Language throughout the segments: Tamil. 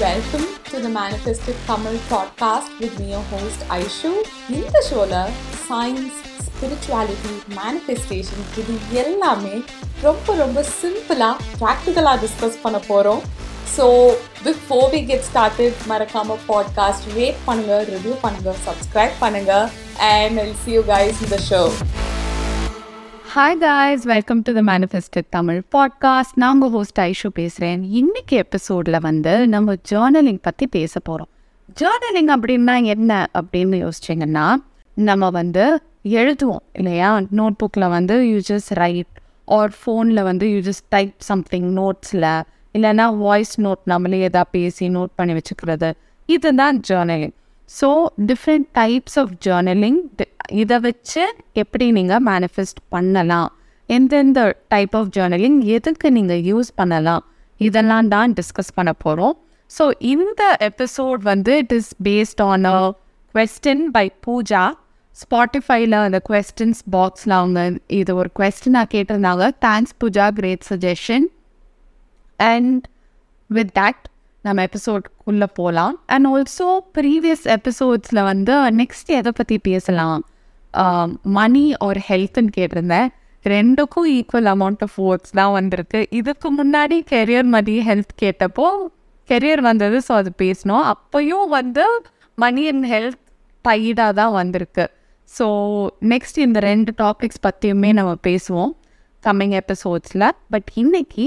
Welcome to the Manifested Tamil podcast with me, host Aishu இந்த ஷோவில் சயின்ஸ் ஸ்பிரிச்சுவாலிட்டி மேனிஃபெஸ்டேஷன் இது எல்லாமே ரொம்ப ரொம்ப சிம்பிளாக ப்ராக்டிக்கலாக டிஸ்கஸ் பண்ண போகிறோம் so before we get started மறக்காம பாட்காஸ்ட் ரேட் பண்ணுங்க ரிவ்யூ பண்ணுங்க சப்ஸ்கிரைப் பண்ணுங்க and I'll see you guys இந்த show hi guys welcome to the manifested Tamil podcast நான் உங்கள் ஹோஸ்ட் ஐஷு பேசுகிறேன் இன்னைக்கு எபிசோடில் வந்து நம்ம ஜேர்னலிங் பற்றி பேச போகிறோம் ஜேர்னலிங் அப்படின்னா என்ன அப்படின்னு யோசிச்சிங்கன்னா நம்ம வந்து எழுதுவோம் இல்லையா? நோட் புக்கில் வந்து யூ ஜஸ்ட் ரைட் ஆர் ஃபோனில் வந்து யூ ஜஸ்ட் டைப் சம்திங் நோட்ஸில் இல்லைன்னா வாய்ஸ் நோட் நம்மளே எதாவது பேசி நோட் பண்ணி வச்சுக்கிறது. இதுதான் journaling so different types of journaling இதை வச்சு எப்படி நீங்கள் மேனிஃபெஸ்ட் பண்ணலாம்? எந்தெந்த டைப் ஆஃப் ஜேர்னலிங் எதுக்கு நீங்கள் யூஸ் பண்ணலாம்? இதெல்லாம் தான் டிஸ்கஸ் பண்ண போகிறோம் ஸோ இந்த எபிசோட் வந்து it is based on a question by Pooja ஸ்பாட்டிஃபைல அந்த கொஸ்டின்ஸ் பாக்ஸில் அவங்க இது ஒரு கொஸ்டினாக கேட்டிருந்தாங்க. Thanks Pooja great suggestion and with that நம்ம எபிசோட்குள்ளே போகலாம் அண்ட் ஆல்சோ ப்ரீவியஸ் எபிசோட்ஸில் வந்து நெக்ஸ்ட் எதை பற்றி பேசலாம்? மணி ஒரு ஹெல்த்துன்னு கேட்டிருந்தேன். ரெண்டுக்கும் ஈக்குவல் அமௌண்ட் ஆஃப் வேர்ட்ஸ் தான் வந்திருக்கு. இதுக்கு முன்னாடி கெரியர் மணி ஹெல்த் கேட்டப்போ கெரியர் வந்தது ஸோ அது பேசினோம். அப்போயும் வந்து மணி அண்ட் ஹெல்த் டைடாக தான் வந்திருக்கு. ஸோ நெக்ஸ்ட் இந்த ரெண்டு டாபிக்ஸ் பற்றியுமே நம்ம பேசுவோம் கம்மிங் எபிசோட்ஸில் பட் இன்னைக்கு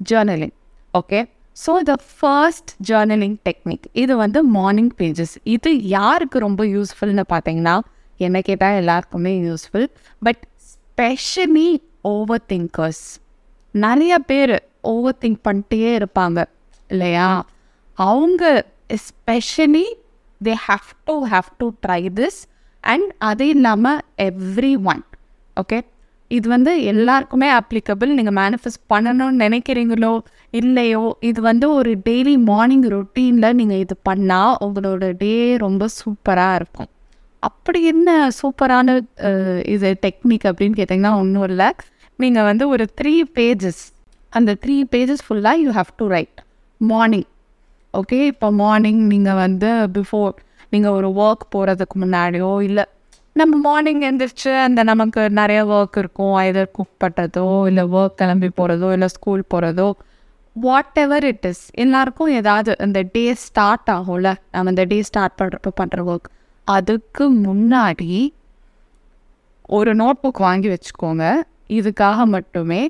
journaling okay so the first journaling technique இது வந்து மார்னிங் பேஜஸ் இது யாருக்கு ரொம்ப யூஸ்ஃபுல்னு பார்த்தீங்கன்னா என்ன கேட்டால் எல்லாருக்குமே useful but specially over thinkers நிறைய பேர் ஓவர் திங்க் பண்ணிட்டே இருப்பாங்க இல்லையா? அவங்க especially they have to have to try this and அது இல்லாமல் எவ்ரி ஒன் ஓகே இது வந்து எல்லாருக்குமே அப்ளிகபிள் நீங்கள் மேனிஃபெஸ்ட் பண்ணணும்னு நினைக்கிறீங்களோ இல்லையோ இது வந்து ஒரு டெய்லி மார்னிங் ரொட்டீனில் நீங்கள் இது பண்ணால் உங்களோட டே ரொம்ப சூப்பராக இருக்கும். அப்படி என்ன சூப்பரான இது டெக்னிக் அப்படின்னு கேட்டிங்கன்னா ஒன்றும் இல்லை. நீங்கள் வந்து ஒரு த்ரீ பேஜஸ் அந்த த்ரீ பேஜஸ் ஃபுல்லாக you have to write morning okay இப்போ மார்னிங் நீங்கள் வந்து பிஃபோர் நீங்கள் ஒரு ஒர்க் போகிறதுக்கு முன்னாடியோ இல்லை நம்ம மார்னிங் எழுந்திரிச்சு அந்த நமக்கு நிறைய ஒர்க் இருக்கும். எதர் குக் பண்ணுறதோ இல்லை ஒர்க் கிளம்பி போகிறதோ இல்லை ஸ்கூல் போகிறதோ வாட் எவர் இட் இஸ் எல்லாருக்கும் ஏதாவது இந்த டே ஸ்டார்ட் ஆகும்ல நம்ம இந்த டே ஸ்டார்ட் பண்ணுறப்ப பண்ணுற ஒர்க் அதுக்கு முன்னாடி ஒரு நோட் புக் வாங்கி வச்சுக்கோங்க. இதுக்காக மட்டுமே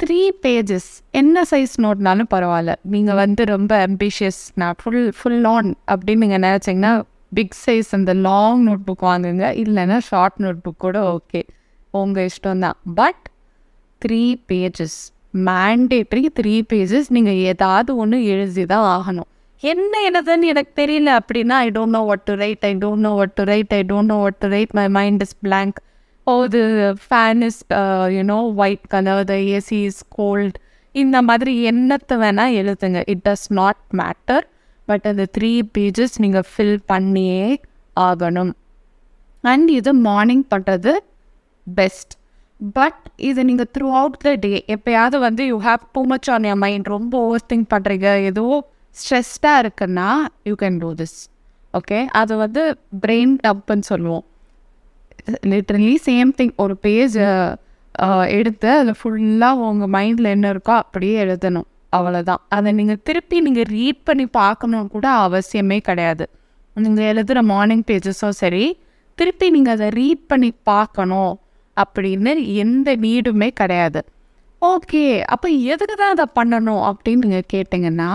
த்ரீ பேஜஸ் என்ன சைஸ் நோட்னாலும் பரவாயில்ல. நீங்கள் வந்து ரொம்ப அம்பிஷியஸ் நான் ஃபுல் ஃபுல் ஆன் அப்படின்னு நீங்கள் நினச்சிங்கன்னா பிக் சைஸ் அந்த லாங் நோட் புக் வாங்குங்க. இல்லைன்னா ஷார்ட் நோட் புக் கூட ஓகே உங்கள் இஷ்டம் தான் but three pages mandatory three pages நீங்கள் ஏதாவது ஒன்று எழுதி தான் ஆகணும். என்ன எழுதுன்னு எனக்கு தெரியல அப்படின்னா I don't know what to write I don't know what to write I don't know what to write my mind is blank ஓ து fan is you know white colour the AC is cold இந்த மாதிரி என்னத்தை வேணால் எழுதுங்க. It does not matter but அந்த த்ரீ பேஜஸ் நீங்கள் ஃபில் பண்ணியே ஆகணும். அண்ட் இது மார்னிங் பண்ணுறது பெஸ்ட் பட் இது நீங்கள் த்ரூ அவுட் த டே எப்போயாவது வந்து you have too much on your mind ரொம்ப ஓவர் திங்க் பண்ணுறீங்க ஏதோ ஸ்ட்ரெஸ்டாக இருக்குன்னா you can do this okay அது வந்து பிரெயின் டப்புன்னு சொல்லுவோம். லிட்ரலி சேம் திங் ஒரு பேஜ் எடுத்து அதில் ஃபுல்லாக உங்கள் மைண்டில் என்ன இருக்கோ அப்படியே எழுதணும். அவ்வளோதான் அதை நீங்கள் திருப்பி நீங்கள் ரீட் பண்ணி பார்க்கணும் கூட அவசியமே கிடையாது. நீங்கள் எழுதுகிற மார்னிங் பேஜஸும் சரி திருப்பி நீங்கள் அதை ரீட் பண்ணி பார்க்கணும். அப்படின்னு எந்த நீடுமே கிடையாது. ஓகே அப்போ எதுக்கு தான் அதை பண்ணணும் அப்படின்னு நீங்கள் கேட்டிங்கன்னா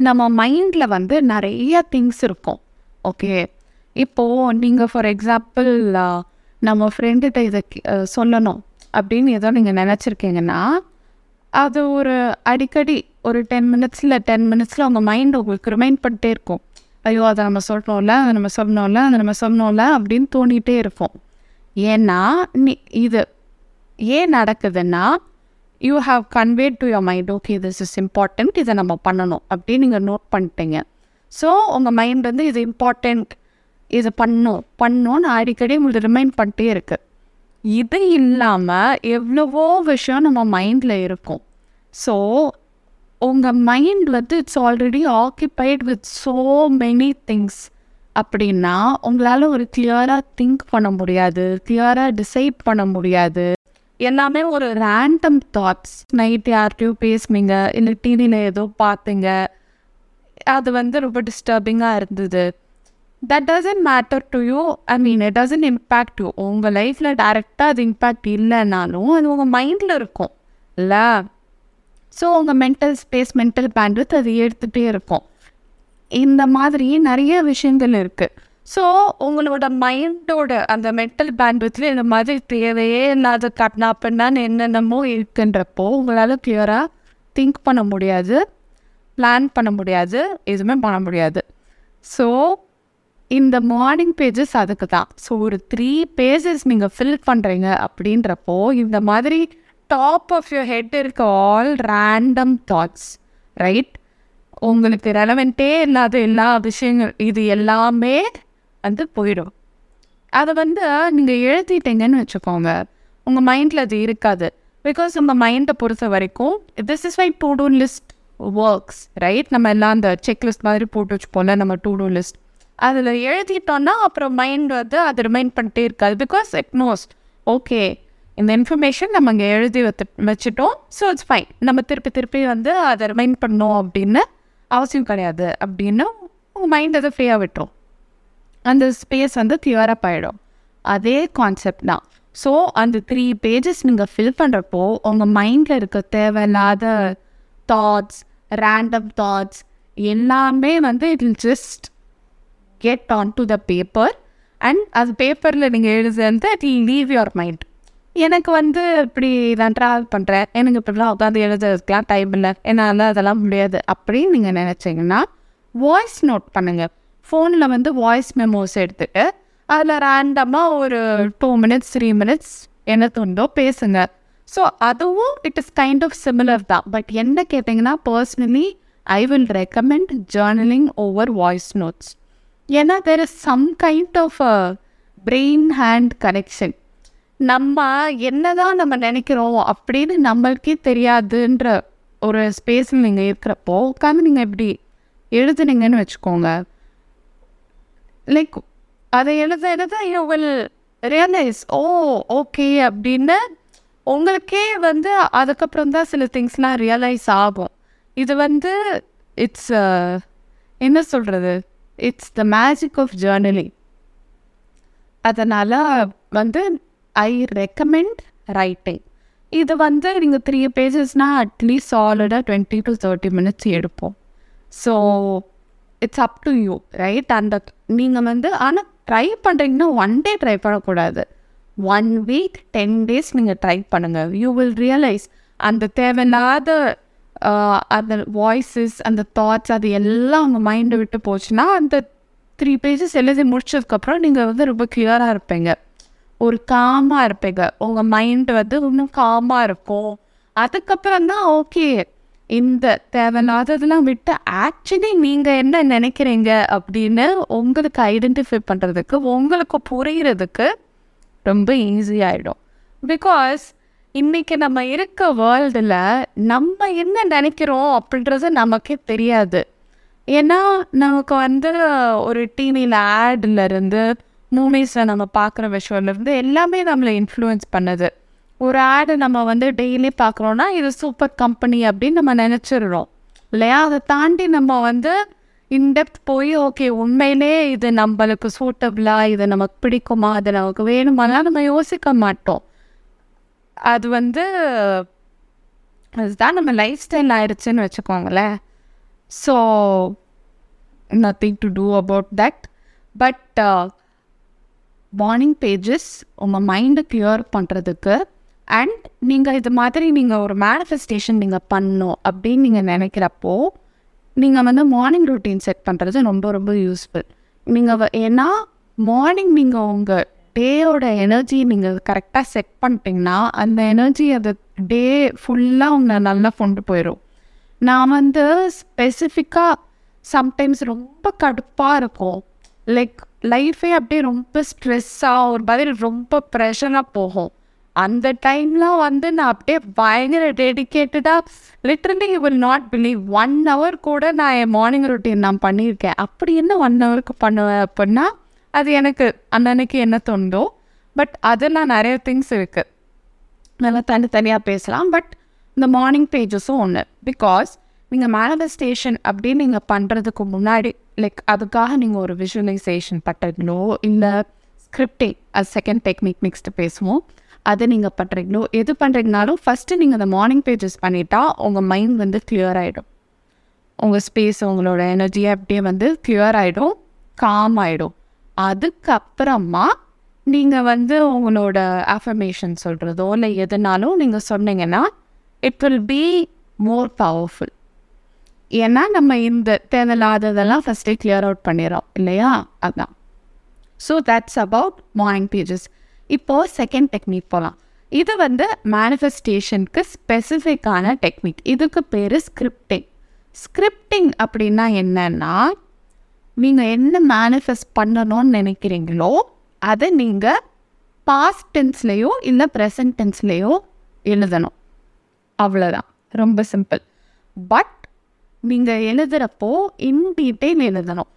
நம்ம மைண்டில் வந்து நிறைய திங்ஸ் இருக்கும். ஓகே இப்போது நீங்கள் ஃபார் எக்ஸாம்பிள் நம்ம ஃப்ரெண்டுகிட்ட இதை சொல்லணும் அப்படின்னு ஏதோ நீங்கள் நினச்சிருக்கீங்கன்னா அது ஒரு அடிக்கடி ஒரு டென் மினிட்ஸில் டென் மினிட்ஸில் உங்கள் மைண்ட் உங்களுக்கு ரிமைண்ட் பண்ணிட்டே இருக்கும். ஐயோ அதை நம்ம சொல்லணும்ல அதை நம்ம சொல்லணும்ல அதை நம்ம சொல்லணும்ல அப்படின்னு தோணிகிட்டே இருப்போம் ஏன்னா நீ இது ஏன் நடக்குதுன்னா you have conveyed to your mind okay this is important இதை நம்ம பண்ணணும் அப்படின்னு நீங்கள் நோட் பண்ணிட்டீங்க. ஸோ உங்கள் மைண்ட் வந்து இது இம்பார்ட்டண்ட் இதை பண்ணும் பண்ணோன்னு அடிக்கடி உங்களுக்கு ரிமைண்ட் பண்ணிட்டே இருக்குது இது இல்லாமல் எவ்வளவோ விஷயம் நம்ம மைண்டில் இருக்கும். ஸோ உங்கள் மைண்ட் வந்து it's already occupied with so many things அப்படின்னா உங்களால் ஒரு கிளியராக திங்க் பண்ண முடியாது கிளியராக டிசைட் பண்ண முடியாது. எல்லாமே ஒரு ரேண்டம் தாட்ஸ் நைட் யார்கிட்டயும் பேசுனீங்க இல்லை டிவியில் ஏதோ பார்த்தீங்க அது வந்து ரொம்ப டிஸ்டர்பிங்காக இருந்தது. That doesn't matter to you I mean it doesn't impact you உங்கள் லைஃப்பில் டேரெக்டாக அது இம்பேக்ட் இல்லைனாலும் அது உங்கள் மைண்டில் இருக்கும் இல்லை? ஸோ உங்கள் மென்டல் ஸ்பேஸ் மென்டல் பேண்ட்வித் அது எடுத்துகிட்டே இருக்கும். இந்த மாதிரி நிறைய விஷயங்கள் இருக்குது ஸோ உங்களோட மைண்டோட அந்த மென்டல் பேண்ட்வித்தில் இந்த மாதிரி தேவையே இல்லாத கட்னா பின்னான்னு என்னென்னமோ இருக்குன்றப்போ உங்களால் கிளியராக திங்க் பண்ண முடியாது பிளான் பண்ண முடியாது எதுவுமே பண்ண முடியாது. ஸோ இந்த மார்னிங் பேஜஸ் அதுக்கு தான் ஸோ ஒரு த்ரீ பேஜஸ் நீங்கள் ஃபில் பண்ணுறீங்க அப்படின்றப்போ இந்த மாதிரி டாப் ஆஃப் யுவர் ஹெட் இருக்க ஆல் ரேண்டம் தாட்ஸ் ரைட் உங்களுக்கு ரெலவெண்ட்டே இல்லாத எல்லா விஷயங்கள் இது எல்லாமே வந்து போயிடும். அதை வந்து நீங்கள் எழுதிட்டீங்கன்னு வச்சுக்கோங்க. உங்கள் மைண்டில் அது இருக்காது. பிகாஸ் உங்கள் மைண்டை பொறுத்த வரைக்கும் this is why to do list works right நம்ம எல்லாம் அந்த செக் லிஸ்ட் மாதிரி போட்டு வச்சுப்போம்ல நம்ம டூ டூ லிஸ்ட் அதில் எழுதிட்டோன்னா அப்புறம் மைண்ட் வந்து அதை ரிமைண்ட் பண்ணிட்டே இருக்காது. பிகாஸ் இட் நோஸ் ஓகே இந்த இன்ஃபர்மேஷன் நம்ம இங்கே எழுதி வச்சு வச்சுட்டோம் ஸோ இட்ஸ் ஃபைன் நம்ம திருப்பி திருப்பி வந்து அதை ரிமைண்ட் பண்ணோம் அப்படின்னு அவசியம் கிடையாது. அப்படின்னா உங்கள் மைண்ட் அதை ஃப்ரீயாக விட்டுரும். அந்த ஸ்பேஸ் வந்து கிளியரப் ஆகிடும் அதே கான்செப்ட் தான். ஸோ அந்த த்ரீ பேஜஸ் நீங்கள் ஃபில் பண்ணுறப்போ உங்கள் மைண்டில் இருக்க தேவையில்லாத தாட்ஸ் ரேண்டம் தாட்ஸ் எல்லாமே வந்து it'll just get on to the paper and அது பேப்பரில் நீங்கள் எழுதுறது இட் லீவ் யுவர் மைண்ட் எனக்கு வந்து இப்படி நான் ட்ராவல் பண்ணுறேன் எனக்கு இப்படிலாம் உட்காந்து எழுதுறதுக்கெலாம் டைம் இல்லை. என்னால் அதெல்லாம் முடியாது. அப்படின்னு நீங்கள் நினச்சிங்கன்னா வாய்ஸ் நோட் பண்ணுங்கள் ஃபோனில் வந்து வாய்ஸ் மெமோஸ் எடுத்துகிட்டு அதில் ரேண்டமாக ஒரு டூ மினிட்ஸ் த்ரீ மினிட்ஸ் என்ன தோணுதோ பேசுங்க. ஸோ அதுவும் it is kind of similar தான். பட் என்ன கேட்டிங்கன்னா personally I will recommend journaling over voice notes ஏன்னா there is some kind of brain hand connection நம்ம என்னதான் நம்ம நினைக்கிறோம் அப்படின்னு நம்மளுக்கே தெரியாதுன்ற ஒரு ஸ்பேஸில் நீங்கள் இருக்கிறப்போ உட்காந்து நீங்கள் எப்படி எழுதுனீங்கன்னு வச்சுக்கோங்க. லைக் அதை எழுத எழுத you will realise oh okay அப்படின்னு உங்களுக்கே வந்து அதுக்கப்புறம் தான் சில திங்ஸ்லாம் ரியலைஸ் ஆகும். இது வந்து இட்ஸ் uh, என்ன சொல்கிறது it's the magic of journaling அதனால் வந்து ஐ ரெக்கமெண்ட் ரைட்டிங் இது வந்து நீங்கள் த்ரீ பேஜஸ்னால் அட்லீஸ்ட் சாலிடாக டுவெண்ட்டி டு தேர்ட்டி மினிட்ஸ் எடுப்போம். So it's up to you right அந்த நீங்கள் வந்து ஆனால் ட்ரை பண்ணுறீங்கன்னா ஒன் டே ட்ரை பண்ணக்கூடாது. ஒன் வீக் டென் டேஸ் நீங்கள் ட்ரை பண்ணுங்கள் யூ வில் ரியலைஸ் அந்த தேவையில்லாத அந்த வாய்ஸஸ் அந்த தாட்ஸ் அது எல்லாம் உங்கள் மைண்டை விட்டு போச்சுன்னா அந்த த்ரீ பேஜஸ் எழுதி முடிச்சதுக்கப்புறம் நீங்கள் வந்து ரொம்ப கிளியராக இருப்பீங்க. ஒரு காமாக இருப்பீங்க. உங்கள் மைண்டு வந்து இன்னும் காமாக இருக்கும். அதுக்கப்புறம் தான் ஓகே இந்த தேவையில்லாததெல்லாம் விட்டு ஆக்சுவலி நீங்கள் என்ன நினைக்கிறீங்க? அப்படின்னு உங்களுக்கு ஐடென்டிஃபை பண்ணுறதுக்கு உங்களுக்கு புரிகிறதுக்கு ரொம்ப ஈஸியாகிடும் பிகாஸ் இன்றைக்கி நம்ம இருக்க வேர்ல்டில் நம்ம என்ன நினைக்கிறோம் அப்படின்றது நமக்கே தெரியாது. ஏன்னா நமக்கு வந்து ஒரு டிவியில் ஆட்லேருந்து இருந்து மூவிஸில் நம்ம பார்க்குற விஷயம்லேருந்து எல்லாமே நம்மளை இன்ஃப்ளூயன்ஸ் பண்ணுது. ஒரு ஆடு நம்ம வந்து டெய்லி பார்க்குறோன்னா இது சூப்பர் கம்பெனி அப்படின்னு நம்ம நினச்சிடுறோம். இல்லையா? அதை தாண்டி நம்ம வந்து இன்டெப்த் போய் ஓகே உண்மையிலே இது நம்மளுக்கு சூட்டபிளா இது நமக்கு பிடிக்குமா? அது நமக்கு வேணுமாலாம் நம்ம யோசிக்க மாட்டோம். அது வந்து அதுதான் நம்ம லைஃப் ஸ்டைல் ஆயிடுச்சுன்னு வச்சுக்கோங்களேன். So nothing to do about that but morning pages உங்கள் மைண்டை கிளியர் பண்ணுறதுக்கு அண்ட் நீங்கள் இது மாதிரி நீங்கள் ஒரு மேனிஃபெஸ்டேஷன் நீங்கள் பண்ணணும் அப்படின்னு நீங்கள் நினைக்கிறப்போ நீங்கள் வந்து மார்னிங் ரொட்டீன் செட் பண்ணுறது ரொம்ப ரொம்ப யூஸ்ஃபுல் நீங்கள் ஏன்னா மார்னிங் நீங்கள் உங்கள் டேயோட எனர்ஜி நீங்கள் கரெக்டாக செட் பண்ணிட்டீங்கன்னா அந்த எனர்ஜி அது டே ஃபுல்லாக உங்களை நல்லா கொண்டு போயிடும் நான் வந்து ஸ்பெசிஃபிக்காக சம்டைம்ஸ் ரொம்ப கடுப்பாக இருக்கும். லைக் லைஃபே அப்படியே ரொம்ப ஸ்ட்ரெஸ்ஸாக ஒரு மாதிரி ரொம்ப ப்ரெஷராக போகும். அந்த டைம்லாம் வந்து நான் அப்படியே பயங்கர டெடிக்கேட்டடாக literally you will not believe one hour கூட நான் என் மார்னிங் ரொட்டீன் நான் பண்ணியிருக்கேன். அப்படி என்ன ஒன் ஹவருக்கு பண்ணுவேன் அப்படின்னா அது எனக்கு அன்னன்னைக்கு என்ன தோணுதோ பட் அதெல்லாம் நிறைய திங்ஸ் இருக்குது நல்லா தனித்தனியாக பேசலாம் பட் இந்த மார்னிங் பேஜஸும் ஒன்று பிகாஸ் நீங்கள் மேனிஃபெஸ்டேஷன் அப்படின்னு நீங்கள் பண்ணுறதுக்கு முன்னாடி லைக் அதுக்காக நீங்கள் ஒரு விஷுவலைசேஷன் பண்ணுறீங்களோ இல்லை ஸ்கிரிப்டிங் அது செகண்ட் டெக்னிக் நெக்ஸ்ட்டு பேசுவோம் அதை நீங்கள் பண்ணுறீங்களோ எது பண்ணுறீங்கனாலும் ஃபஸ்ட்டு நீங்கள் அந்த மார்னிங் பேஜஸ் பண்ணிட்டா உங்கள் மைண்ட் வந்து கிளியர் ஆகிடும் உங்கள் ஸ்பேஸ் உங்களோட எனர்ஜி அப்படியே வந்து கிளியர் ஆகிடும் காம் ஆகிடும் அதுக்கப்புறமா நீங்கள் வந்து உங்களோட அஃபர்மேஷன் சொல்கிறதோ இல்லை எதுனாலும் நீங்கள் சொன்னீங்கன்னா it will be more powerful ஏன்னா நம்ம இந்த தேவையில்லாததெல்லாம் ஃபஸ்ட்டே கிளியர் அவுட் பண்ணிடுறோம் இல்லையா? அதான். So that's about morning pages இப்போது செகண்ட் டெக்னிக் போகலாம் இது வந்து மேனிஃபெஸ்டேஷனுக்கு ஸ்பெசிஃபிக்கான டெக்னிக் இதுக்கு பேர் ஸ்கிரிப்டிங் ஸ்கிரிப்டிங் அப்படின்னா என்னன்னா நீங்கள் என்ன மேனிஃபெஸ்ட் பண்ணணும்னு நினைக்கிறீங்களோ அதை நீங்கள் பாஸ்ட் டென்ஸ்லேயோ இல்லை ப்ரெசன்ட் டென்ஸ்லேயோ எழுதணும். அவ்வளோதான் ரொம்ப சிம்பிள் பட் நீங்கள் எழுதுகிறப்போ இன் டீட்டெயில் எழுதணும்.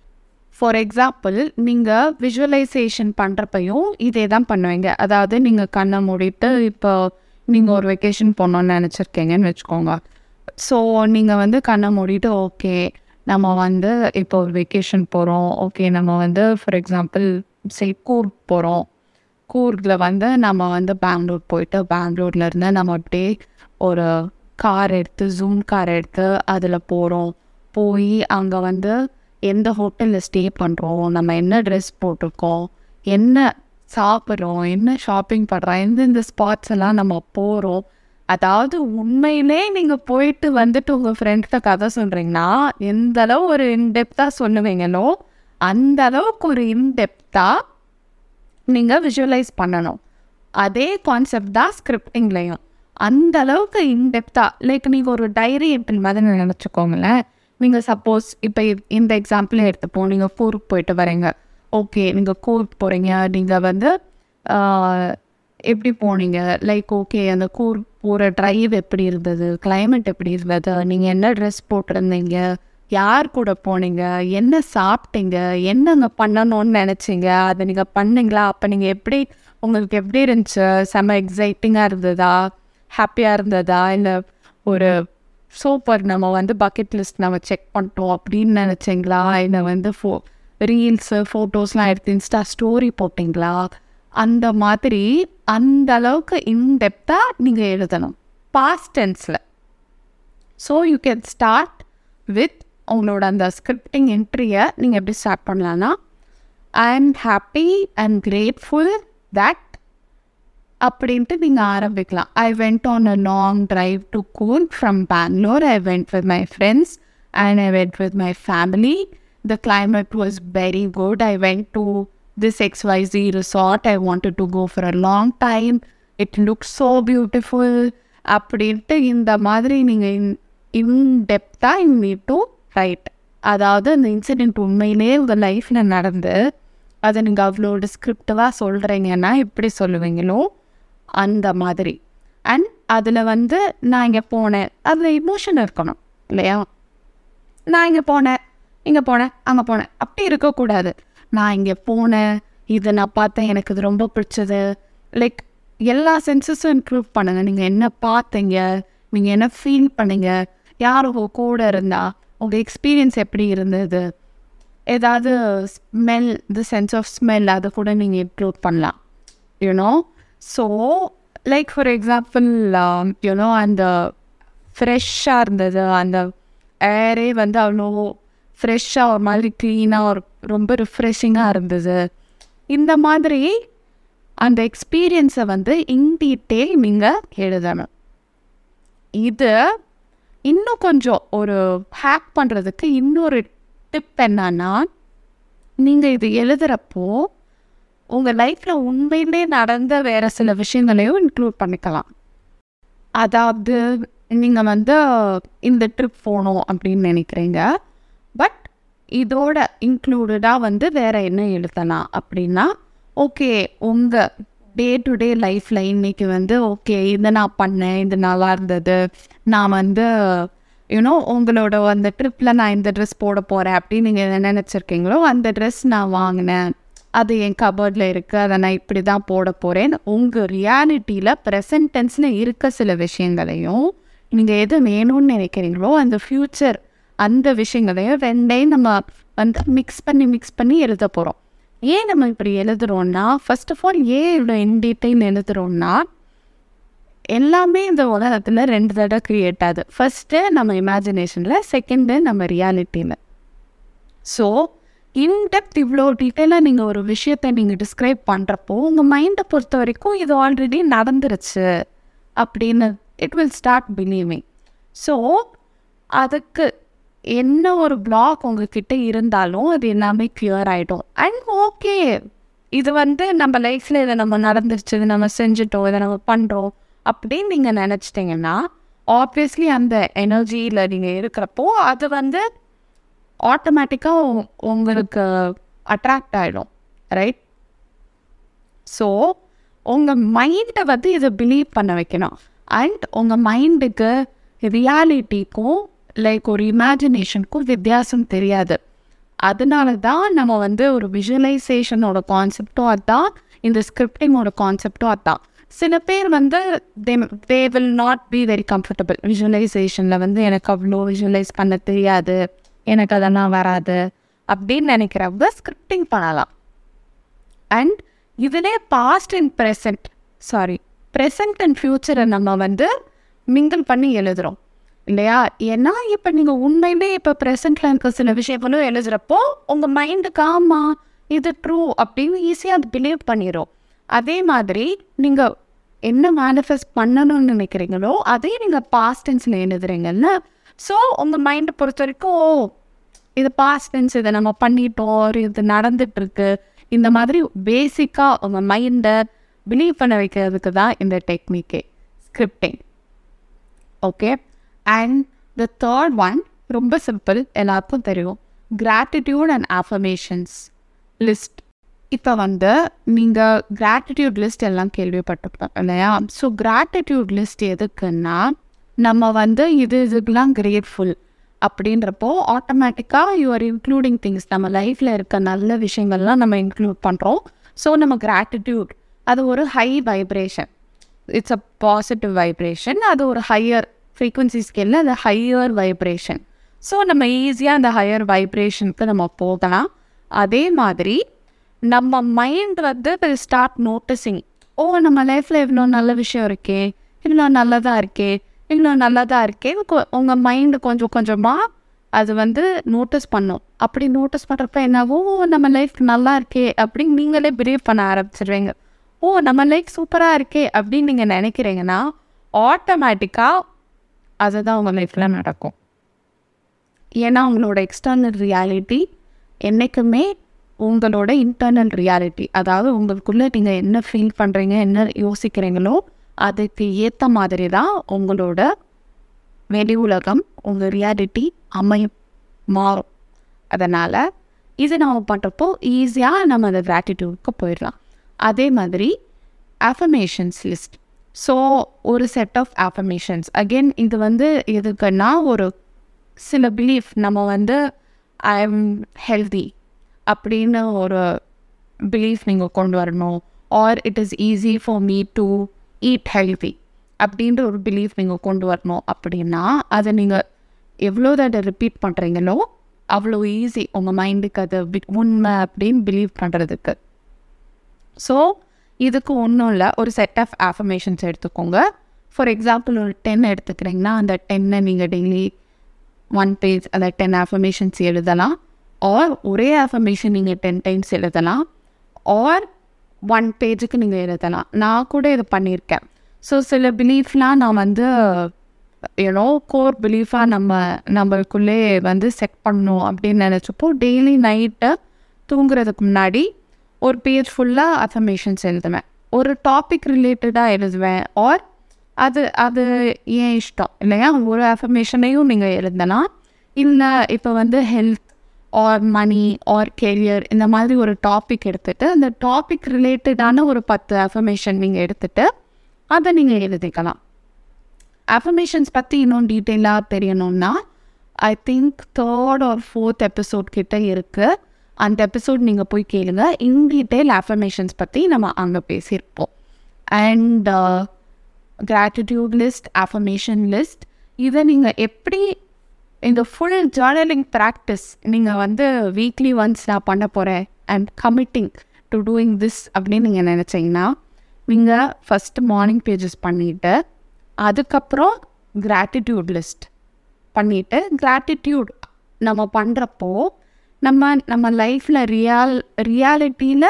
ஃபார் எக்ஸாம்பிள் நீங்கள் விஷுவலைசேஷன் பண்ணுறப்பையும் இதே தான் பண்ணுவீங்க. அதாவது நீங்கள் கண்ணை மூடிட்டு இப்போ நீங்கள் ஒரு வெக்கேஷன் போகணுன்னு நினச்சிருக்கீங்கன்னு வச்சுக்கோங்க. ஸோ நீங்கள் வந்து கண்ணை மூடிட்டு ஓகே நம்ம வந்து இப்போ ஒரு வெக்கேஷன் போகிறோம் ஓகே நம்ம வந்து ஃபார் எக்ஸாம்பிள் சே கூர்க் போகிறோம் கூர்கில் வந்து நம்ம வந்து பெங்களூர் போயிட்டு பெங்களூர்லேருந்து நம்ம அப்படியே ஒரு கார் எடுத்து ஜூம் கார் எடுத்து அதில் போகிறோம் போய் அங்கே வந்து எந்த ஹோட்டலில் ஸ்டே பண்ணுறோம் நம்ம என்ன ட்ரெஸ் போட்டிருக்கோம்? என்ன சாப்பிட்றோம்? என்ன ஷாப்பிங் பண்ணுறோம் எந்தெந்த ஸ்பாட்ஸ் எல்லாம் நம்ம போகிறோம் அதாவது உண்மையிலே நீங்கள் போயிட்டு வந்துட்டு உங்கள் ஃப்ரெண்ட்கிட்ட கதை சொல்கிறீங்கன்னா எந்த அளவு ஒரு இன்டெப்த்தாக சொல்லுவீங்களோ அந்த அளவுக்கு ஒரு இன்டெப்த்தாக நீங்கள் விஷுவலைஸ் பண்ணணும். அதே கான்செப்ட் தான் ஸ்கிரிப்டிங்லேயும் அந்த அளவுக்கு இன்டெப்த்தாக லைக் நீங்கள் ஒரு டைரி எப்பின் மாதிரி நினச்சிக்கோங்களேன். நீங்கள் சப்போஸ் இப்போ இந்த எக்ஸாம்பிளே எடுத்துப்போம் நீங்கள் கூருக்கு போயிட்டு வரீங்க. ஓகே நீங்கள் கூருக்கு போகிறீங்க நீங்கள் வந்து எப்படி போனீங்க? லைக் ஓகே அந்த கூர் போகிற ட்ரைவ் எப்படி இருந்தது? கிளைமேட் எப்படி இருந்தது? நீங்கள் என்ன ட்ரெஸ் போட்டிருந்தீங்க? யார் கூட போனீங்க? என்ன சாப்பிட்டீங்க? என்னங்க பண்ணணும்னு நினச்சிங்க? அதை நீங்கள் பண்ணீங்களா? அப்போ நீங்கள் எப்படி உங்களுக்கு எப்படி இருந்துச்சு? செம்ம எக்ஸைட்டிங்காக இருந்ததா? ஹாப்பியாக இருந்ததா? இல்லை ஒரு சூப்பர் நம்ம வந்து பக்கெட் லிஸ்ட் நம்ம செக் பண்ணிட்டோம் அப்படின்னு நினச்சிங்களா? இல்லை வந்து ஃபோ ரீல்ஸு ஃபோட்டோஸ்லாம் எடுத்து இன்ஸ்டா ஸ்டோரி போட்டிங்களா? அந்த மாதிரி அந்த அளவுக்கு இன்டெப்த்தாக நீங்கள் எழுதணும். Past டென்ஸில் so you can start with உங்களோட அந்த ஸ்கிரிப்டிங் என்ட்ரியை நீங்கள் எப்படி ஸ்டார்ட் பண்ணலான்னா I am happy and grateful that அப்படின்ட்டு நீங்கள் ஆரம்பிக்கலாம். I went on a long drive to Coorg from Bangalore I went with my friends and I went with my family the climate was very good I went to this XYZ resort I wanted to go for a long time it look so beautiful அப்படின்ட்டு இந்த மாதிரி நீங்கள் இன் இன்டெப்த்தாக இன் நீட் டு ரைட் அதாவது அந்த இன்சிடெண்ட் உண்மையிலே உங்கள் லைஃப்பில் நடந்து அதை நீங்கள் அவ்வளோ டிஸ்கிரிப்டிவாக சொல்கிறீங்கன்னா எப்படி சொல்லுவீங்களோ அந்த மாதிரி. அண்ட் அதில் வந்து நான் இங்கே போனேன். அதில் இமோஷன் இருக்கணும் இல்லையா? நான் இங்கே போனேன் இங்கே போனேன் அங்கே போனேன். அப்படி இருக்கக்கூடாது. நான் இங்கே போனேன் இதை நான் பார்த்தேன் எனக்கு இது ரொம்ப பிடிச்சது. லைக் எல்லா சென்சஸும் இம்ப்ரூவ் பண்ணுங்க. நீங்கள் என்ன பார்த்தீங்க நீங்கள் என்ன ஃபீல் பண்ணுங்க யார் உங்கள் கூட இருந்தா உங்கள் எக்ஸ்பீரியன்ஸ் எப்படி இருந்தது? ஏதாவது smell the sense of smell அதை கூட நீங்கள் இம்ப்ரூவ் பண்ணலாம். You know so like for example you know அந்த ஃப்ரெஷ்ஷாக இருந்தது. அந்த ஏரே வந்து அவ்வளோ ஃப்ரெஷ்ஷாக ஒரு மாதிரி க்ளீனாக ஒரு ரொம்ப ரிஃப்ரெஷிங்காக இருந்தது. இந்த மாதிரி அந்த எக்ஸ்பீரியன்ஸை வந்து இன் டீட்டெயில் நீங்கள் எழுதணும். இது இன்னும் கொஞ்சம் ஒரு ஹேக் பண்ணுறதுக்கு இன்னொரு டிப் என்னன்னா நீங்கள் இது எழுதுகிறப்போ உங்கள் லைஃப்பில் உண்மையிலே நடந்த வேறு சில விஷயங்களையும் இன்க்ளூட் பண்ணிக்கலாம். அதாவது நீங்கள் வந்து இந்த ட்ரிப் போகணும் அப்படின்னு நினைக்கிறீங்க. பட் இதோட இன்க்ளூடடாக வந்து வேறு என்ன எழுதலாம் அப்படின்னா ஓகே உங்கள் டே டு டே லைஃப்பில் இன்னைக்கு வந்து ஓகே இதை நான் பண்ணேன் இது நல்லா இருந்தது. நான் வந்து யூனோ உங்களோட அந்த ட்ரிப்பில் நான் இந்த ட்ரெஸ் போட போகிறேன் அப்படின்னு நீங்கள் என்ன நினச்சிருக்கீங்களோ அந்த ட்ரெஸ் நான் வாங்கினேன். அது என் கபர்டில் இருக்குது அதை நான் இப்படி தான் போட போகிறேன் உங்கள் ரியாலிட்டியில் ப்ரெசன்ட் டென்ஸில் இருக்க சில விஷயங்களையும் நீங்கள் எது வேணும்னு நினைக்கிறீங்களோ அந்த ஃப்யூச்சர் அந்த விஷயங்களையும் ரெண்டையும் நம்ம வந்து மிக்ஸ் பண்ணி மிக்ஸ் பண்ணி எழுத போகிறோம் ஏன் நம்ம இப்படி எழுதுறோம்னா ஃபர்ஸ்ட் ஆஃப் ஆல் ஏன் இவ்வளோ இன் டீட்டெயில் எழுதுறோம்னா எல்லாமே இந்த உலகத்தில் ரெண்டு தடவை க்ரியேட் ஆகுது. ஃபஸ்ட்டு நம்ம இமேஜினேஷனில் செகண்டு நம்ம ரியாலிட்டியில் ஸோ இன்டெப்த் இவ்வளோ டீட்டெயிலாக நீங்கள் ஒரு விஷயத்தை நீங்கள் டிஸ்கிரைப் பண்ணுறப்போ உங்கள் மைண்டை பொறுத்த வரைக்கும் இது ஆல்ரெடி நடந்துருச்சு அப்படின்னு it will start believing so அதுக்கு என்ன ஒரு பிளாக் உங்ககிட்ட இருந்தாலும் அது எல்லாமே கிளியர் ஆகிடும் அண்ட் ஓகே இது வந்து நம்ம லைஃப்பில் இதை நம்ம நடந்துருச்சு இதை நம்ம செஞ்சுட்டோம் இதை நம்ம பண்ணுறோம் அப்படின்னு நீங்கள் நினச்சிட்டிங்கன்னா ஆப்வியஸ்லி அந்த எனர்ஜியில் நீங்கள் இருக்கிறப்போ அது வந்து ஆட்டோமேட்டிக்காக உங்களுக்கு அட்ராக்ட் ஆகிடும் ரைட் ஸோ உங்கள் மைண்டை வந்து இதை பிலீவ் பண்ண வைக்கணும். அண்ட் உங்கள் மைண்டுக்கு ரியாலிட்டிக்கும் லைக் ஒரு இமேஜினேஷனுக்கும் வித்தியாசம் தெரியாது. அதனால தான் நம்ம வந்து ஒரு விஷுவலைசேஷனோட கான்செப்டும் அதான் இந்த ஸ்கிரிப்டிங்கோட கான்செப்டும் அதான். சில பேர் வந்து they they will not be very comfortable விஷுவலைசேஷனில் வந்து எனக்கு அவ்வளோ விஷுவலைஸ் பண்ண தெரியாது. எனக்கு அதெல்லாம் வராது அப்படின்னு நினைக்கிறவங்க ஸ்கிரிப்டிங் பண்ணலாம். அண்ட் இதிலே past and present sorry present and ஃப்யூச்சரை நம்ம வந்து மிங்கிள் பண்ணி எழுதுகிறோம் இல்லையா? ஏன்னா இப்போ நீங்கள் உண்மையிலே இப்போ ப்ரெசென்ட்டில் இருக்க சில விஷயங்களும் எழுதுகிறப்போ உங்கள் மைண்டுக்கு ஆமாம் இது ட்ரூ அப்படின்னு ஈஸியாக அது பிலீவ் பண்ணிடும் அதே மாதிரி நீங்கள் என்ன மேனிஃபெஸ்ட் பண்ணணும்னு நினைக்கிறீங்களோ அதையும் நீங்கள் பாஸ்ட் டென்ஸில் எழுதுறீங்கல்ல ஸோ உங்கள் மைண்டை பொறுத்த வரைக்கும் ஓ இது பாஸ்ட் டென்ஸ் இதை நம்ம பண்ணிட்டோம் ஒரு இது நடந்துட்டுருக்கு. இந்த மாதிரி பேசிக்காக உங்கள் மைண்டை பிலீவ் பண்ண வைக்கிறதுக்கு தான் இந்த டெக்னிக்கே scripting okay and the third one ரொம்ப சிம்பிள் எல்லாருக்கும் தெரியும். கிராட்டிடியூட் அண்ட் ஆஃபர்மேஷன்ஸ் லிஸ்ட் இப்போ வந்து நீங்கள் கிராட்டிடியூட் லிஸ்ட் எல்லாம் கேள்விப்பட்டிருப்போம் இல்லையா? ஸோ கிராட்டிடியூட் லிஸ்ட் எதுக்குன்னா நம்ம வந்து இது இதுக்கெலாம் கிரேட்ஃபுல் அப்படின்றப்போ ஆட்டோமேட்டிக்காக யூஆர் இன்க்ளூடிங் திங்ஸ் நம்ம லைஃப்பில் இருக்க நல்ல விஷயங்கள்லாம் நம்ம இன்க்ளூட் பண்ணுறோம் ஸோ நம்ம கிராட்டிடியூட் அது ஒரு high vibration it's a positive vibration அது ஒரு ஹையர் ஃப்ரீக்குவன்சி ஸ்கேலில் அது ஹையர் வைப்ரேஷன் ஸோ நம்ம ஈஸியாக அந்த ஹையர் வைப்ரேஷனுக்கு நம்ம போகலாம். அதே மாதிரி நம்ம மைண்ட் வந்து ஸ்டார்ட் நோட்டிஸிங் ஓ நம்ம லைஃப்பில் இவ்வளோ நல்ல விஷயம் இருக்கே இவ்வளோ நல்லதாக இருக்கே இல்லை நல்லா தான் இருக்கேன் உங்கள் மைண்டு கொஞ்சம் கொஞ்சமாக அது வந்து நோட்டீஸ் பண்ணும். அப்படி நோட்டீஸ் பண்ணுறப்ப என்னவோ நம்ம லைஃப் நல்லா இருக்கே அப்படின்னு நீங்களே பிலீவ் பண்ண ஆரம்பிச்சிடுவீங்க ஓ நம்ம லைஃப் சூப்பராக இருக்கே அப்படின்னு நீங்கள் நினைக்கிறீங்கன்னா ஆட்டோமேட்டிக்காக அதுதான் உங்கள் லைஃப்பில் நடக்கும். ஏன்னா உங்களோட எக்ஸ்டர்னல் ரியாலிட்டி என்றைக்குமே உங்களோட இன்டர்னல் ரியாலிட்டி அதாவது உங்களுக்குள்ளே நீங்கள் என்ன ஃபீல் பண்ணுறீங்க என்ன யோசிக்கிறீங்களோ அதுக்கு ஏற்ற மாதிரி தான் உங்களோட வெளி உலகம் உங்கள் ரியாலிட்டி அமையும் மாறும். அதனால் இது நம்ம பண்ணுறப்போ ஈஸியாக நம்ம அந்த கிராட்டிடியூடுக்கு போயிடலாம். அதே மாதிரி அஃபமேஷன்ஸ் லிஸ்ட் ஸோ ஒரு செட் ஆஃப் அஃபமேஷன்ஸ் அகெயின் இது வந்து எதுக்குன்னா ஒரு சில பிலீஃப் நம்ம வந்து ஐ எம் ஹெல்தி அப்படின்னு ஒரு பிலீஃப் நீங்கள் கொண்டு வரணும். Or it is easy for me to eat healthy அப்படின்ற ஒரு பிலீஃப் நீங்கள் கொண்டு வரணும் அப்படின்னா அதை நீங்கள் எவ்வளோ தடவை ரிப்பீட் பண்ணுறீங்களோ அவ்வளோ ஈஸி உங்கள் மைண்டுக்கு அது உண்மை அப்படின்னு பிலீவ் பண்ணுறதுக்கு ஸோ இதுக்கு ஒன்றும் இல்லை. ஒரு செட் ஆஃப் ஆஃபர்மேஷன்ஸ் எடுத்துக்கோங்க. ஃபார் எக்ஸாம்பிள் ஒரு டென் எடுத்துக்கிறீங்கன்னா அந்த டென்னை நீங்கள் டெய்லி ஒன் பேஜ் அந்த டென் ஆஃபர்மேஷன்ஸ் எழுதலாம். ஆர் ஒரே ஆஃபர்மேஷன் நீங்கள் டென் டைம்ஸ் எழுதலாம். ஆர் ஒன் பேஜுக்கு நீங்கள் எழுதலாம். நான் கூட இது பண்ணியிருக்கேன் ஸோ சில பிலீஃப்லாம் நான் வந்து ஏன்னோ கோர் பிலீஃபாக நம்ம நம்மளுக்குள்ளே வந்து செட் பண்ணணும் அப்படின்னு நினச்சப்போ டெய்லி நைட்டு தூங்குறதுக்கு முன்னாடி ஒரு பேஜ் ஃபுல்லாக அஃபர்மேஷன்ஸ் எழுதுவேன். ஒரு டாபிக் ரிலேட்டடாக எழுதுவேன். ஆர் அது அது ஏன் இஷ்டம் இல்லையா? ஒரு அஃபர்மேஷனையும் நீங்கள் எழுதலாம். இல்லை இப்போ வந்து health or money or career இந்த மாதிரி ஒரு டாபிக் எடுத்துகிட்டு அந்த டாபிக் ரிலேட்டடான ஒரு பத்து அஃபர்மேஷன் நீங்கள் எடுத்துகிட்டு அதை நீங்கள் எழுதிக்கலாம். அஃபர்மேஷன்ஸ் பற்றி இன்னும் டீட்டெயிலாக தெரியணும்னா I think third or fourth episode கிட்ட இருக்குது அந்த எபிசோட் நீங்கள் போய் கேளுங்க. இன் டீட்டெயில் அஃபர்மேஷன்ஸ் பற்றி நம்ம அங்கே பேசியிருப்போம். And gratitude list affirmation list இதை நீங்கள் எப்படி இந்த ஃபுல் ஜேர்னலிங் ப்ராக்டிஸ் நீங்கள் வந்து வீக்லி ஒன்ஸ் நான் பண்ண போகிறேன் and committing to doing this அப்படின்னு நீங்கள் நினச்சிங்கன்னா நீங்கள் ஃபஸ்ட்டு மார்னிங் பேஜஸ் பண்ணிவிட்டு அதுக்கப்புறம் கிராட்டிடியூட் லிஸ்ட் பண்ணிவிட்டு கிராட்டிடியூட் நம்ம பண்ணுறப்போ நம்ம நம்ம லைஃப்பில் ரியால் ரியாலிட்டியில்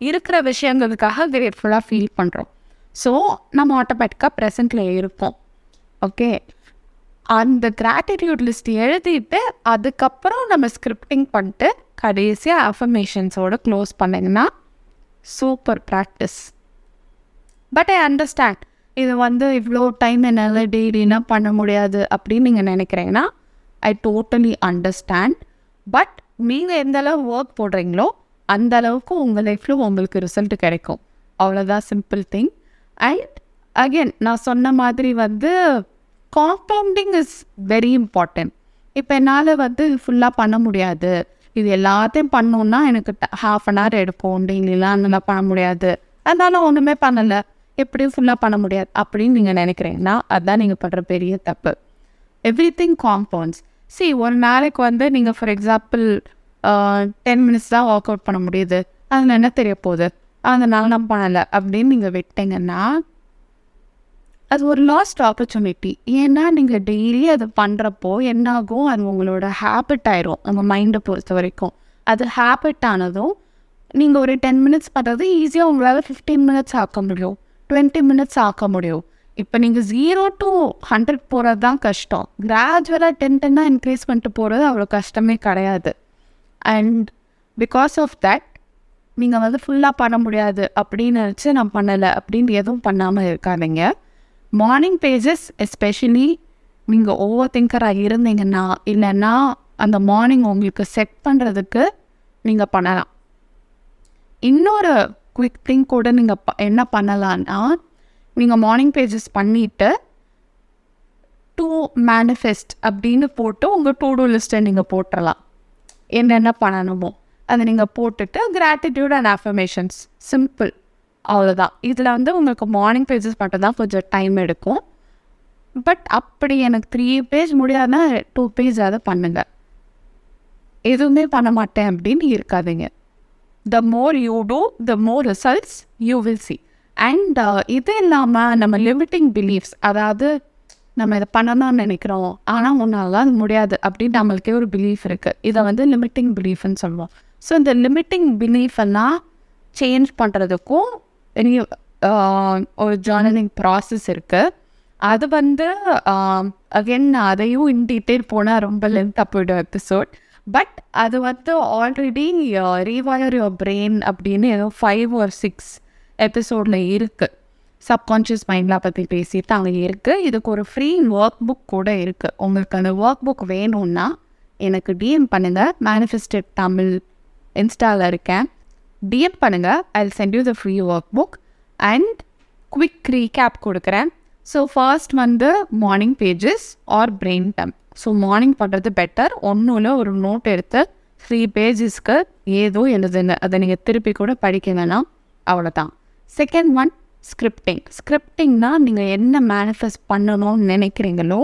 இருக்கிற விஷயங்களுக்காக கிரேட்ஃபுல்லாக ஃபீல் பண்ணுறோம் ஸோ நம்ம ஆட்டோமேட்டிக்காக ப்ரெசண்ட்டில் இருப்போம் ஓகே அந்த கிராட்டிடியூட் லிஸ்ட் எழுதிட்டு அதுக்கப்புறம் நம்ம ஸ்கிரிப்டிங் பண்ணிட்டு கடைசியாக அஃபர்மேஷன்ஸோடு க்ளோஸ் பண்ணிங்கன்னா super practice but I understand இது வந்து இவ்வளோ டைம் என்னால் டெய்லினா பண்ண முடியாது அப்படின்னு நீங்கள் நினைக்கிறீங்கன்னா ஐ டோட்டலி அண்டர்ஸ்டாண்ட் பட் நீங்கள் எந்த அளவு ஒர்க் போடுறீங்களோ அந்த அளவுக்கு உங்கள் லைஃப்பில் உங்களுக்கு ரிசல்ட் கிடைக்கும். அவ்வளோதான் சிம்பிள் திங் அண்ட் அகெயின் நான் சொன்ன மாதிரி வந்து காம்பவுண்டிங் இஸ் வெரி இம்பார்ட்டன்ட் இப்போ என்னால் வந்து ஃபுல்லாக பண்ண முடியாது. இது எல்லாத்தையும் பண்ணோன்னா எனக்கு ஹாஃப் அன் ஹவர் எடுக்கும் டெய்லிலாம் அதெல்லாம் பண்ண முடியாது. அதனால ஒன்றுமே பண்ணலை. எப்படியும் ஃபுல்லாக பண்ண முடியாது. அப்படின்னு நீங்கள் நினைக்கிறீங்கன்னா அதுதான் நீங்கள் பண்ணுற பெரிய தப்பு. எவ்ரி திங் காம்பவுண்ட்ஸ் சி ஒரு நாளைக்கு வந்து நீங்கள் ஃபார் எக்ஸாம்பிள் டென் மினிட்ஸ் தான் ஒர்க் அவுட் பண்ண முடியுது. அதில் என்ன தெரிய போகுது? அதனால நான் பண்ணலை. அப்படின்னு நீங்கள் விட்டீங்கன்னா அது ஒரு லாஸ்ட் ஆப்பர்ச்சுனிட்டி ஏன்னா நீங்கள் டெய்லி அதை பண்ணுறப்போ என்னாகும்? அது உங்களோட ஹேபிட் ஆயிரும். நம்ம மைண்டை பொறுத்த வரைக்கும். அது ஹேபிட் ஆனதும் நீங்கள் ஒரு டென் மினிட்ஸ் பண்ணுறது ஈஸியாக உங்களால் ஃபிஃப்டீன் மினிட்ஸ் ஆக்க முடியும். டுவெண்ட்டி மினிட்ஸ் ஆக்க முடியும். இப்போ நீங்கள் ஜீரோ டு ஹண்ட்ரட் போகிறது தான் கஷ்டம். கிராஜுவலாக டென் டென்னாக இன்க்ரீஸ் பண்ணிட்டு போகிறது அவ்வளோ கஷ்டமே கிடையாது. அண்ட் பிகாஸ் ஆஃப் தட் நீங்கள் வந்து ஃபுல்லாக பண்ண முடியாது. அப்படின்னு நினச்சி நான் பண்ணலை. அப்படின்னு எதுவும் பண்ணாமல் இருக்காதீங்க. மார்னிங் பேஜஸ் எஸ்பெஷலி நீங்கள் ஓவர் திங்கராக இருந்தீங்கன்னா இல்லைன்னா அந்த மார்னிங் உங்களுக்கு செட் பண்ணுறதுக்கு நீங்கள் பண்ணலாம். இன்னொரு குவிக் திங்க் கூட நீங்கள் ப என்ன பண்ணலான்னா நீங்கள் மார்னிங் பேஜஸ் பண்ணிவிட்டு டூ மேனிஃபெஸ்ட் அப்படின்னு போட்டு உங்கள் டூ டூ லிஸ்ட்டை நீங்கள் போட்டுடலாம் என்னென்ன பண்ணணுமோ அதை நீங்கள் போட்டுட்டு கிராட்டிடியூட் அண்ட் அஃபர்மேஷன்ஸ் சிம்பிள் அவ்வளோதான் இதில் வந்து உங்களுக்கு மார்னிங் பேஜஸ் மட்டும் தான் கொஞ்சம் டைம் எடுக்கும். பட் அப்படி எனக்கு த்ரீ பேஜ் முடியாதுன்னா டூ பேஜ் அதை பண்ணுங்கள் எதுவுமே பண்ண மாட்டேன் அப்படின்னு இருக்காதீங்க. த more you do the more results you will see and இது இல்லாமல் நம்ம லிமிட்டிங் பிலீஃப்ஸ் அதாவது நம்ம இதை பண்ணணும்னு நினைக்கிறோம் ஆனால் உன்னால அது முடியாது அப்படின்னு நம்மளுக்கே ஒரு பிலீஃப் இருக்குது இதை வந்து லிமிட்டிங் பிலீஃப்னு சொல்லுவோம். ஸோ இந்த லிமிட்டிங் பிலீஃப் எல்லாம் சேஞ்ச் பண்ணுறதுக்கும் ஒரு ஜேர்னலிங் ப்ராசஸ் இருக்குது அது வந்து அகெயின் அதையும் இன் டீட்டெயில் போனால் ரொம்ப லென்த்தாக போய்டும் எபிசோட் பட் அது வந்து ஆல்ரெடி ரீவயர் யுவர் பிரெயின் அப்படின்னு ஏதோ ஃபைவ் ஒரு சிக்ஸ் எபிசோடில் இருக்குது சப்கான்ஷியஸ் மைண்டில் பற்றி பேசிட்டு அங்கே இருக்குது இதுக்கு ஒரு ஃப்ரீ ஒர்க் புக் கூட இருக்குது உங்களுக்கு அந்த ஒர்க் புக் வேணும்னா எனக்கு டிஎம் பண்ணுங்கள் மேனிஃபெஸ்டட் தமிழ் இன்ஸ்டாவில் இருக்கேன். டிஎம் பண்ணுங்கள் I sent you the free work book and quick recap கொடுக்குறேன். ஸோ ஃபர்ஸ்ட் வந்து morning pages or brain dump so morning பண்ணுறது பெட்டர் ஒன்றும் ஒரு நோட் எடுத்து த்ரீ பேஜஸ்க்கு ஏதோ எழுதுங்க அதை நீங்கள் திருப்பி கூட படிக்க வேணாம். அவ்வளோதான் செகண்ட் ஒன் ஸ்கிரிப்டிங் ஸ்கிரிப்டிங்னா நீங்கள் என்ன மேனிஃபெஸ்ட் பண்ணணும்னு நினைக்கிறீங்களோ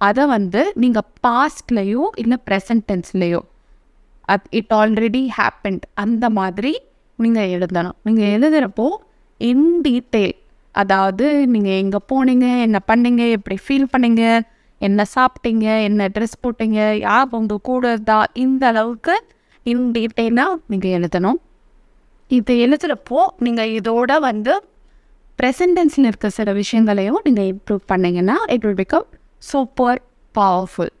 அதை வந்து நீங்கள் பாஸ்ட்லேயோ இல்லை ப்ரெசன்ட் டென்ஸ்லேயோ அத் இட் ஆல்ரெடி ஹேப்பன்ட் அந்த மாதிரி நீங்கள் எழுதணும். நீங்கள் எழுதுகிறப்போ இன் டீட்டெயில் அதாவது நீங்கள் எங்கே போனீங்க என்ன பண்ணீங்க எப்படி ஃபீல் பண்ணீங்க என்ன சாப்பிட்டீங்க என்ன ட்ரெஸ் போட்டீங்க யார் உங்கள் கூட இருந்தா இந்த அளவுக்கு இன் டீட்டெயிலாக நீங்கள் எழுதணும். இது எழுதுகிறப்போ நீங்கள் இதோட வந்து ப்ரெசன்டென்ஸில் இருக்க சில விஷயங்களையும் நீங்கள் இம்ப்ரூவ் பண்ணிங்கன்னா it will become super powerful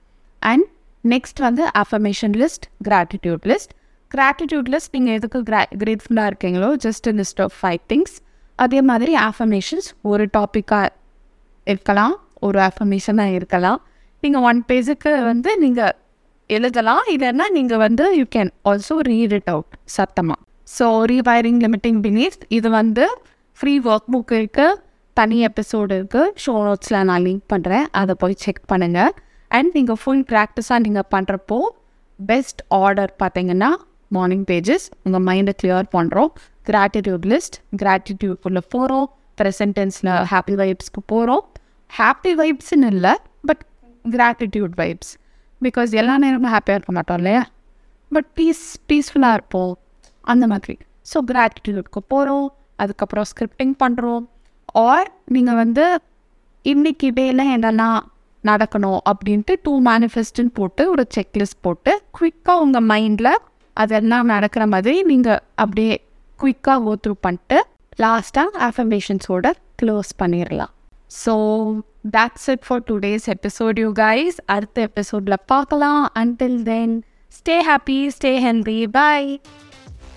and next வந்து affirmation list gratitude list gratitude list நீங்கள் எதுக்கு கிரா கிரேட்ஃபுல்லாக இருக்கீங்களோ just list of five things அதே மாதிரி ஆஃபர்மேஷன்ஸ் ஒரு டாப்பிக்காக இருக்கலாம் ஒரு ஆஃபர்மேஷனாக இருக்கலாம். நீங்கள் ஒன் பேஜுக்கு வந்து நீங்கள் எழுதலாம் இல்லைன்னா நீங்கள் வந்து you can also read it out சத்தமாக ஸோ ரீவைரிங் லிமிட்டிங் பிலீஃப் இது வந்து ஃப்ரீ ஒர்க் புக் இருக்குது தனி எபிசோடு இருக்குது ஷோ நோட்ஸில் நான் லிங்க் பண்ணுறேன் அதை போய் செக் பண்ணுங்கள் அண்ட் நீங்கள் ஃபுல் ப்ராக்டிஸாக நீங்கள் பண்ணுறப்போ பெஸ்ட் ஆர்டர் பார்த்தீங்கன்னா மார்னிங் பேஜஸ் உங்கள் மைண்டை கிளியர் பண்ணுறோம் கிராட்டிடியூட் லிஸ்ட் கிராட்டிடியூட்குள்ளே போகிறோம் ப்ரெசன்டென்ஸில் ஹாப்பி வைப்ஸ்க்கு போகிறோம் ஹாப்பி வைப்ஸ்னு இல்லை பட் கிராட்டிடியூட் வைப்ஸ் பிகாஸ் எல்லா நேரமும் ஹாப்பியாக இருக்க மாட்டோம் இல்லையா? பட் பீஸ் பீஸ்ஃபுல்லாக இருப்போம். அந்த மாதிரி. ஸோ கிராட்டிடியூட்க்கு போகிறோம் அதுக்கப்புறம் ஸ்கிரிப்டிங் பண்ணுறோம் ஆர் நீங்கள் வந்து இன்னைக்கு டேயில் என்னெல்லாம் நடக்கணும் அப்படின்ட்டு டூ மேனிஃபெஸ்ட்டுன்னு போட்டு ஒரு செக்லிஸ்ட் போட்டு குயிக்காக உங்கள் மைண்டில் அதெல்லாம் நடக்கிற மாதிரி நீங்கள் அப்படியே குயிக்காக கோ த்ரூ பண்ணிட்டு லாஸ்ட்டாக அஃபர்மேஷன்ஸோட க்ளோஸ் பண்ணிடலாம் so that's it for today's episode you guys அடுத்த எபிசோடில் பார்க்கலாம். Until then stay happy stay healthy. Bye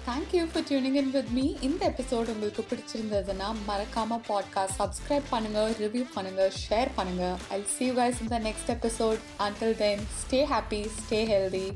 thank you for tuning in with me இந்த எபிசோட் உங்களுக்கு பிடிச்சிருந்ததுன்னா மறக்காம பாட்காஸ்ட் சப்ஸ்கிரைப் பண்ணுங்கள் ரிவ்யூ பண்ணுங்கள் ஷேர் பண்ணுங்கள் I see you guys in the next episode. Until then stay happy stay healthy.